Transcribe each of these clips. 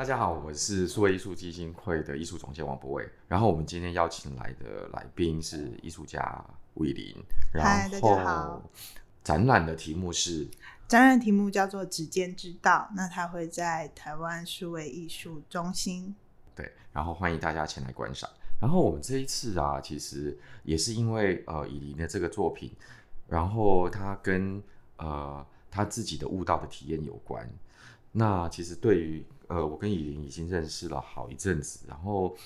大家好，我是数位艺术基金会的艺术总监王博伟。然后我们今天邀请来的来宾是艺术家韦霖。嗨，大家好。展览的题目是？展览题目叫做“指尖之道”。那它会在台湾数位艺术中心。对，然后欢迎大家前来观赏。然后我们这一次啊，其实也是因为呃，以林的这个作品，然后他跟呃他自己的悟道的体验有关。那其实对于呃，我跟雨林已经认识了好一阵子，然后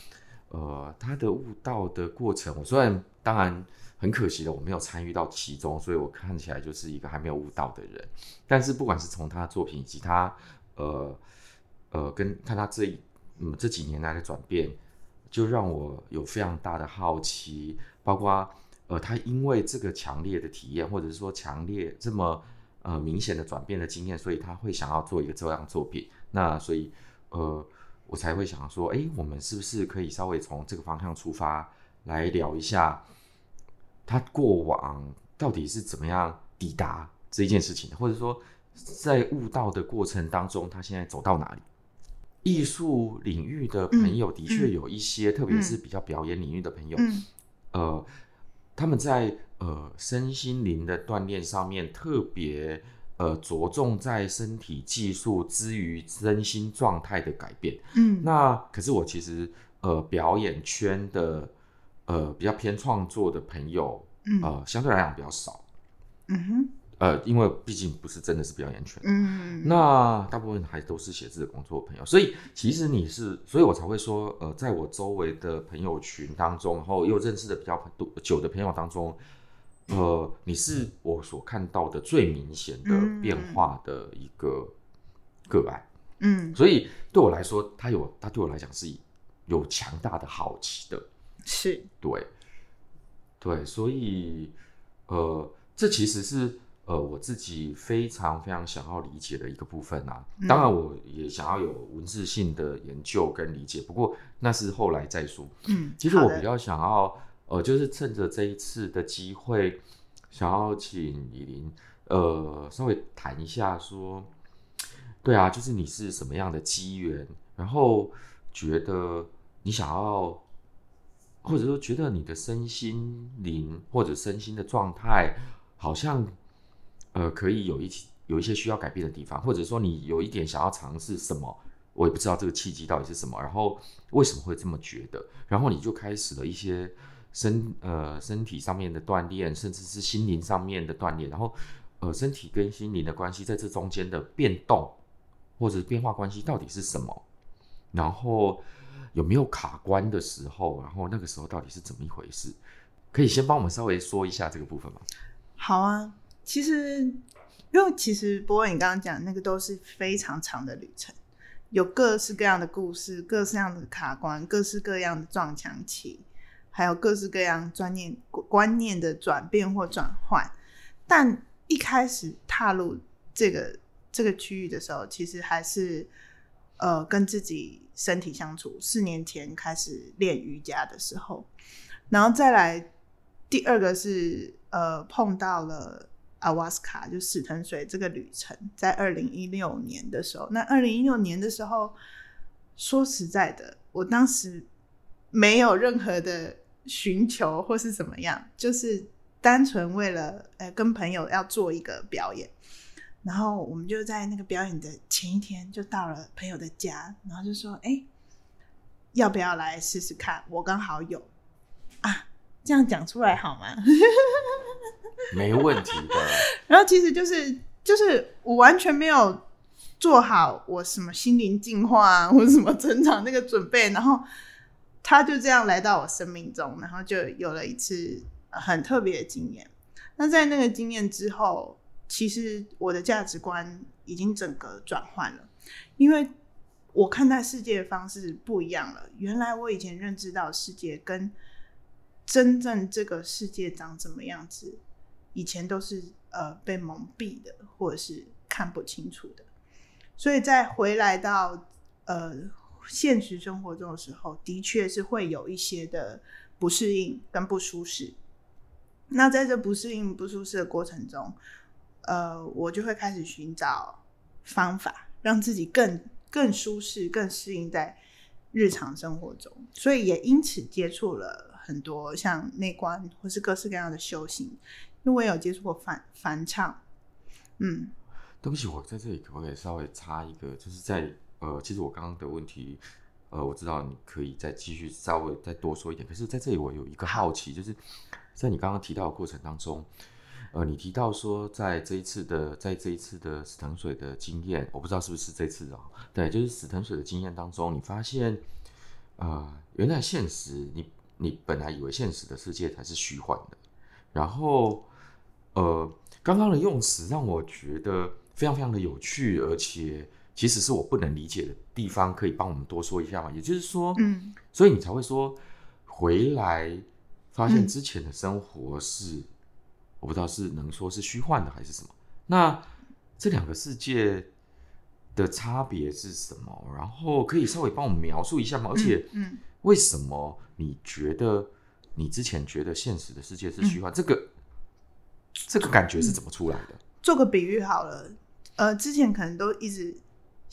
呃，他的悟道的过程，我虽然当然很可惜的我没有参与到其中，所以我看起来就是一个还没有悟道的人。但是不管是从他的作品以及他呃呃跟看他这嗯这几年来的转变。就让我有非常大的好奇，包括呃，他因为这个强烈的体验，或者是说强烈这么呃明显的转变的经验，所以他会想要做一个这样作品。那所以呃，我才会想说，哎，我们是不是可以稍微从这个方向出发来聊一下，他过往到底是怎么样抵达这一件事情的，或者说在悟道的过程当中，他现在走到哪里？艺术领域的朋友的确有一些，嗯、特别是比较表演领域的朋友，嗯、呃，他们在呃身心灵的锻炼上面特别呃着重在身体技术之于身心状态的改变。嗯，那可是我其实呃表演圈的呃比较偏创作的朋友，嗯、呃相对来讲比较少。嗯哼。呃，因为毕竟不是真的是表演圈，嗯，那大部分还都是写字的工作的朋友，所以其实你是，所以我才会说，呃，在我周围的朋友群当中，然后又认识的比较多久的朋友当中，呃，你是我所看到的最明显的变化的一个个案，嗯，所以对我来说，他有，他对我来讲是有强大的好奇的，是，对，对，所以，呃，这其实是。呃，我自己非常非常想要理解的一个部分啊，当然我也想要有文字性的研究跟理解，不过那是后来再说。嗯，其实我比较想要，呃，就是趁着这一次的机会，想要请韦霖，呃，稍微谈一下说，对啊，就是你是什么样的机缘，然后觉得你想要，或者说觉得你的身心灵或者身心的状态好像。呃，可以有一有一些需要改变的地方，或者说你有一点想要尝试什么，我也不知道这个契机到底是什么，然后为什么会这么觉得，然后你就开始了一些身呃身体上面的锻炼，甚至是心灵上面的锻炼，然后呃身体跟心灵的关系在这中间的变动或者变化关系到底是什么，然后有没有卡关的时候，然后那个时候到底是怎么一回事？可以先帮我们稍微说一下这个部分吗？好啊。其实，因为其实柏伟你刚刚讲那个都是非常长的旅程，有各式各样的故事，各式各样的卡关，各式各样的撞墙期，还有各式各样专念观念的转变或转换。但一开始踏入这个这个区域的时候，其实还是呃跟自己身体相处。四年前开始练瑜伽的时候，然后再来第二个是呃碰到了。阿瓦斯卡就死藤水这个旅程，在二零一六年的时候，那二零一六年的时候，说实在的，我当时没有任何的寻求或是怎么样，就是单纯为了呃跟朋友要做一个表演，然后我们就在那个表演的前一天就到了朋友的家，然后就说，哎，要不要来试试看？我刚好有啊，这样讲出来好吗？没问题的。然后其实就是就是我完全没有做好我什么心灵净化啊，或者什么 成长那个准备，然后他就这样来到我生命中，然后就有了一次很特别的经验。那在那个经验之后，其实我的价值观已经整个转换了，因为我看待世界的方式不一样了。原来我以前认知到世界跟真正这个世界长怎么样子。以前都是呃被蒙蔽的，或者是看不清楚的，所以在回来到呃现实生活中的时候，的确是会有一些的不适应跟不舒适。那在这不适应、不舒适的过程中，呃，我就会开始寻找方法，让自己更更舒适、更适应在日常生活中，所以也因此接触了很多像内观或是各式各样的修行。因为我有接触过梵梵唱，嗯，对不起，我在这里可不可以稍微插一个，就是在呃，其实我刚刚的问题，呃，我知道你可以再继续稍微再多说一点，可是在这里我有一个好奇，就是在你刚刚提到的过程当中，呃，你提到说在这一次的在这一次的死藤水的经验，我不知道是不是这次啊、对，就是死藤水的经验当中，你发现、呃，原来现实，你你本来以为现实的世界才是虚幻的，然后。呃，刚刚的用词让我觉得非常非常的有趣，而且其实是我不能理解的地方，可以帮我们多说一下吗？也就是说，嗯，所以你才会说回来发现之前的生活是，嗯、我不知道是能说是虚幻的还是什么。那这两个世界的差别是什么？然后可以稍微帮我们描述一下吗？而且，嗯，为什么你觉得你之前觉得现实的世界是虚幻？嗯、这个。这个感觉是怎么出来的？做个比喻好了，呃，之前可能都一直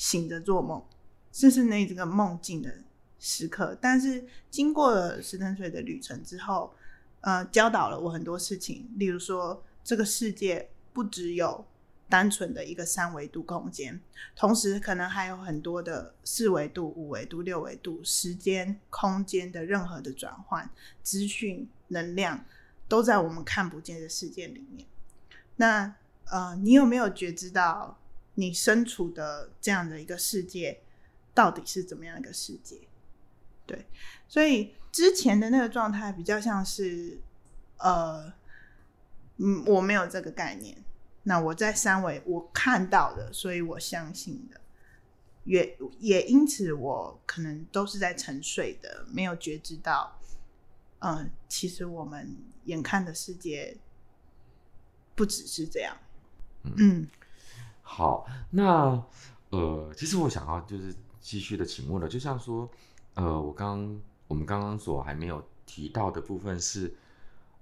醒着做梦，这是那这个梦境的时刻。但是经过了死藤水的旅程之后，呃，教导了我很多事情。例如说，这个世界不只有单纯的一个三维度空间，同时可能还有很多的四维度、五维度、六维度时间、空间的任何的转换、资讯、能量。都在我们看不见的世界里面。那呃，你有没有觉知到你身处的这样的一个世界到底是怎么样一个世界？对，所以之前的那个状态比较像是呃，嗯，我没有这个概念。那我在三维我看到的，所以我相信的，也也因此我可能都是在沉睡的，没有觉知到。嗯、呃，其实我们眼看的世界不只是这样。嗯，嗯好，那呃，其实我想要就是继续的请问了，就像说，呃，我刚我们刚刚所还没有提到的部分是，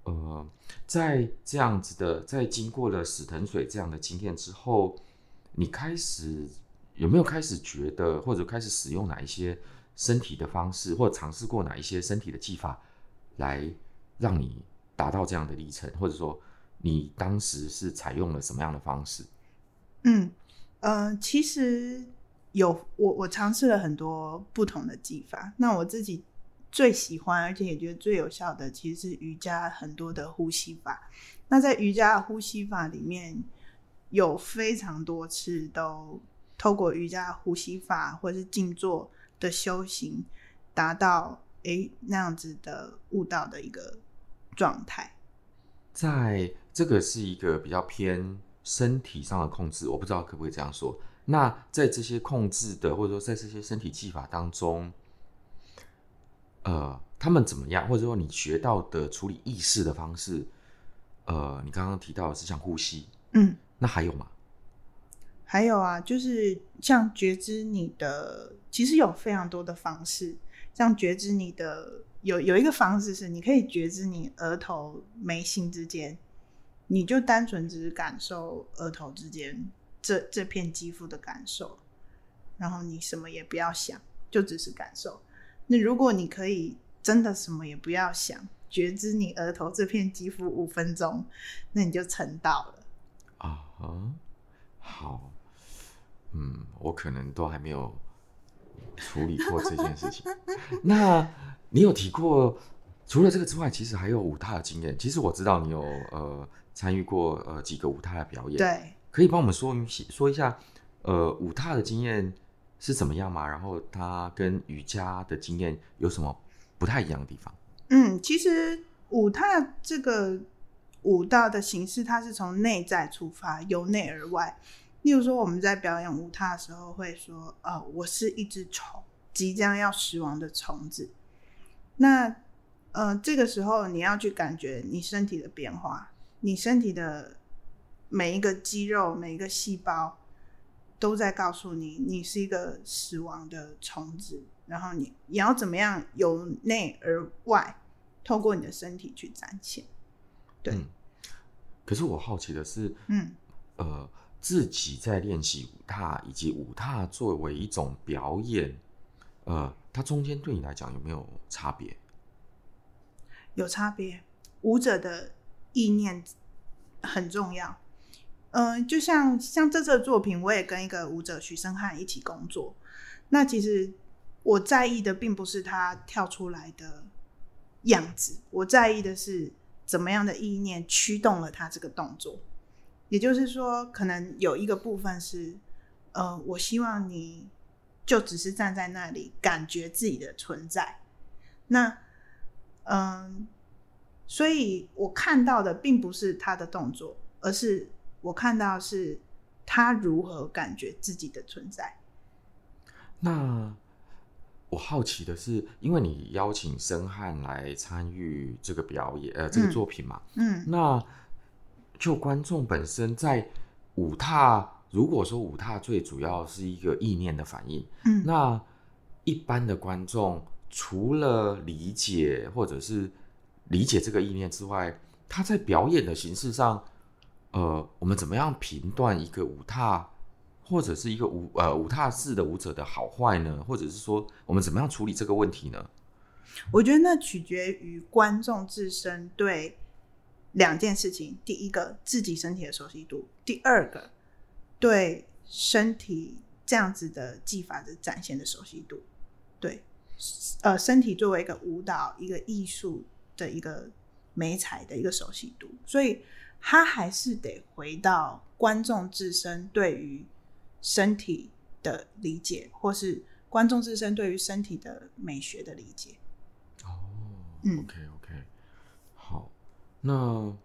呃，在这样子的，在经过了死藤水这样的经验之后，你开始有没有开始觉得，或者开始使用哪一些身体的方式，或尝试过哪一些身体的技法？来让你达到这样的历程，或者说你当时是采用了什么样的方式？嗯，呃，其实有我我尝试了很多不同的技法。那我自己最喜欢而且也觉得最有效的，其实是瑜伽很多的呼吸法。那在瑜伽呼吸法里面，有非常多次都透过瑜伽呼吸法或是静坐的修行，达到。诶，那样子的悟道的一个状态，在这个是一个比较偏身体上的控制，我不知道可不可以这样说。那在这些控制的，或者说在这些身体技法当中，呃，他们怎么样？或者说你学到的处理意识的方式，呃，你刚刚提到的是像呼吸，嗯，那还有吗？还有啊，就是像觉知你的，其实有非常多的方式。像觉知你的有有一个方式是，你可以觉知你额头眉心之间，你就单纯只是感受额头之间这这片肌肤的感受，然后你什么也不要想，就只是感受。那如果你可以真的什么也不要想，觉知你额头这片肌肤五分钟，那你就成道了。啊，好，嗯，我可能都还没有。处理过这件事情，那你有提过，除了这个之外，其实还有五大的经验。其实我知道你有呃参与过呃几个舞踏的表演，对，可以帮我们说说一下呃舞踏的经验是怎么样吗？然后它跟瑜伽的经验有什么不太一样的地方？嗯，其实舞踏这个舞蹈的形式，它是从内在出发，由内而外。例如说，我们在表演舞踏的时候，会说：“呃，我是一只虫，即将要死亡的虫子。”那，呃，这个时候你要去感觉你身体的变化，你身体的每一个肌肉、每一个细胞都在告诉你，你是一个死亡的虫子。然后你你要怎么样由内而外，透过你的身体去展现。对。嗯。可是我好奇的是，嗯，呃。自己在练习舞踏，以及舞踏作为一种表演，呃，它中间对你来讲有没有差别？有差别，舞者的意念很重要。嗯、就像像这次的作品，我也跟一个舞者徐生汉一起工作。那其实我在意的并不是他跳出来的样子，我在意的是怎么样的意念驱动了他这个动作。也就是说，可能有一个部分是，呃，我希望你就只是站在那里，感觉自己的存在。那，嗯、所以我看到的并不是他的动作，而是我看到是他如何感觉自己的存在。那我好奇的是，因为你邀请申汉来参与这个表演，呃，这个作品嘛，嗯，嗯那。就观众本身在舞踏，如果说舞踏最主要是一个意念的反应，嗯，那一般的观众除了理解或者是理解这个意念之外，他在表演的形式上，呃，我们怎么样评断一个舞踏或者是一个舞呃舞踏式的舞者的好坏呢？或者是说，我们怎么样处理这个问题呢？我觉得那取决于观众自身对。两件事情，第一个自己身体的熟悉度，第二个对身体这样子的技法的展现的熟悉度，对，呃，身体作为一个舞蹈、一个艺术的一个美彩的一个熟悉度，所以他还是得回到观众自身对于身体的理解，或是观众自身对于身体的美学的理解。哦，嗯，OK OK，好。那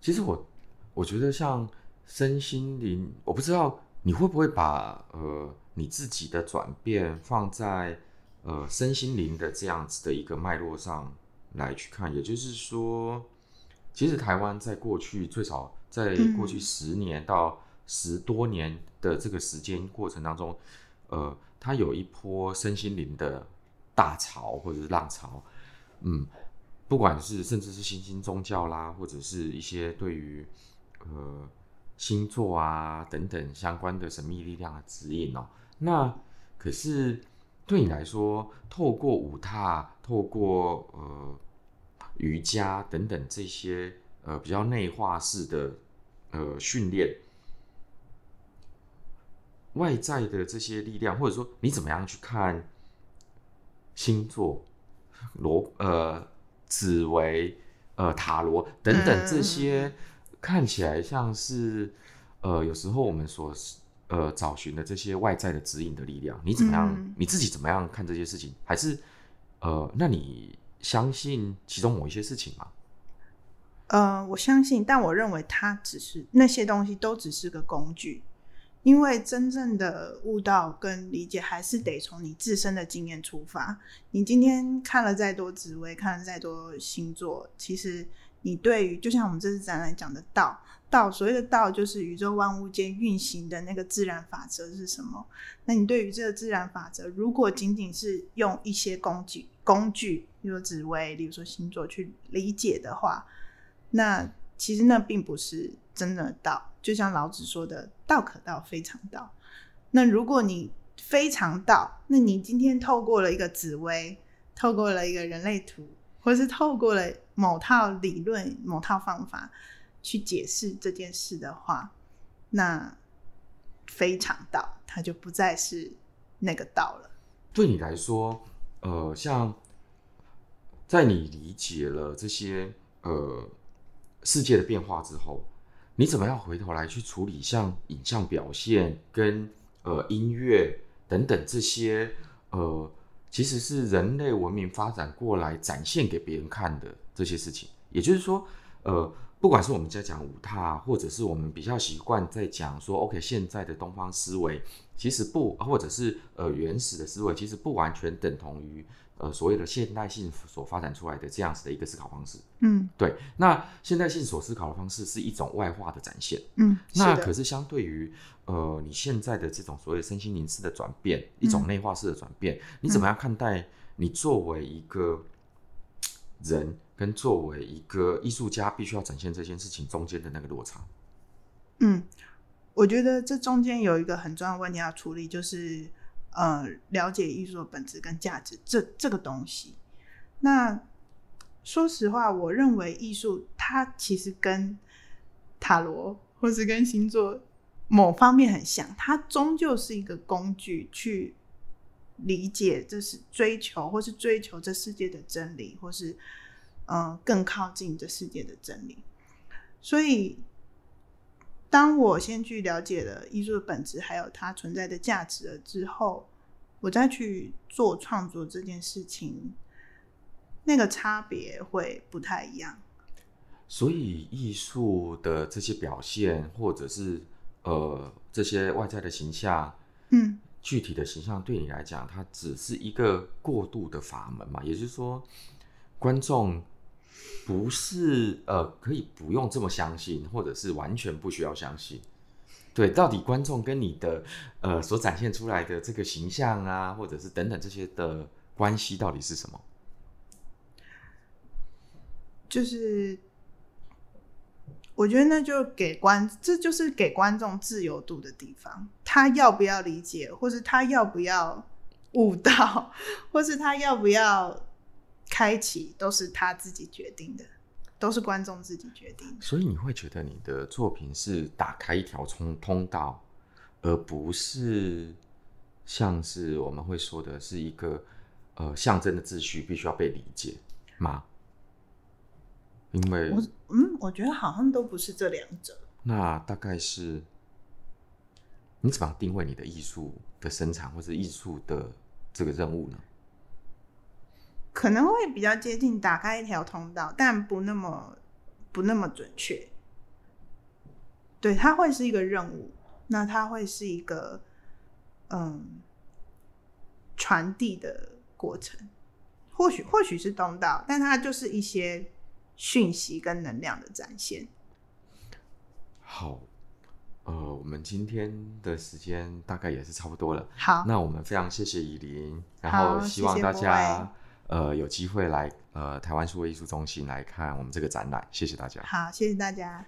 其实我我觉得像身心灵，我不知道你会不会把呃你自己的转变放在呃身心灵的这样子的一个脉络上来去看。也就是说，其实台湾在过去最少在过去十年到十多年的这个时间过程当中，呃，它有一波身心灵的大潮或者是浪潮，嗯。不管是甚至是新兴宗教啦，或者是一些对于呃星座啊等等相关的神秘力量的指引哦，那可是对你来说，透过舞踏、透过呃瑜伽等等这些呃比较内化式的呃训练，外在的这些力量，或者说你怎么样去看星座罗呃？紫薇、呃塔罗等等这些看起来像是呃有时候我们所呃找寻的这些外在的指引的力量，你怎么样？嗯、你自己怎么样看这些事情？还是呃，那你相信其中某一些事情吗？呃，我相信，但我认为它只是那些东西都只是个工具。因为真正的悟道跟理解，还是得从你自身的经验出发。你今天看了再多紫微，看了再多星座，其实你对于就像我们这次展览讲的道，道所谓的道，就是宇宙万物间运行的那个自然法则是什么？那你对于这个自然法则，如果仅仅是用一些工具工具，比如说紫微，比如说星座去理解的话，那其实那并不是真的道。就像老子说的“道可道，非常道”。那如果你非常道，那你今天透过了一个紫微，透过了一个人类图，或是透过了某套理论、某套方法去解释这件事的话，那非常道，它就不再是那个道了。对你来说，呃，像在你理解了这些呃世界的变化之后。你怎么样回头来去处理像影像表现跟呃音乐等等这些呃，其实是人类文明发展过来展现给别人看的这些事情。也就是说，呃，不管是我们在讲五踏，或者是我们比较习惯在讲说，OK，现在的东方思维其实不，或者是呃原始的思维，其实不完全等同于。呃，所谓的现代性所发展出来的这样子的一个思考方式，嗯，对。那现代性所思考的方式是一种外化的展现，嗯，那可是相对于呃你现在的这种所谓身心灵式的转变，嗯、一种内化式的转变，你怎么样看待你作为一个人跟作为一个艺术家必须要展现这件事情中间的那个落差？嗯，我觉得这中间有一个很重要的问题要处理，就是呃，了解艺术的本质跟价值这这个东西。那说实话，我认为艺术它其实跟塔罗或是跟星座某方面很像，它终究是一个工具，去理解这是追求或是追求这世界的真理，或是、呃、更靠近这世界的真理。所以，当我先去了解了艺术的本质，还有它存在的价值了之后，我再去做创作这件事情。那个差别会不太一样，所以艺术的这些表现，或者是呃这些外在的形象，嗯，具体的形象对你来讲，它只是一个过渡的法门嘛？也就是说，观众不是呃可以不用这么相信，或者是完全不需要相信。对，到底观众跟你的呃所展现出来的这个形象啊，或者是等等这些的关系到底是什么？就是，我觉得那就给观，这就是给观众自由度的地方。他要不要理解，或是他要不要悟到，或是他要不要开启，都是他自己决定的，都是观众自己决定的。所以你会觉得你的作品是打开一条通通道，而不是像是我们会说的是一个呃象征的秩序，必须要被理解吗？因为我嗯，我觉得好像都不是这两者。那大概是你怎么定位你的艺术的生产或者艺术的这个任务呢？可能会比较接近打开一条通道，但不那么不那么准确。对，它会是一个任务，那它会是一个嗯传递的过程。或许或许是通道，但它就是一些。讯息跟能量的展现。好，呃，我们今天的时间大概也是差不多了。好，那我们非常谢谢以琳，然后希望大家呃有机会来呃台湾数位艺术中心来看我们这个展览。谢谢大家。好，谢谢大家。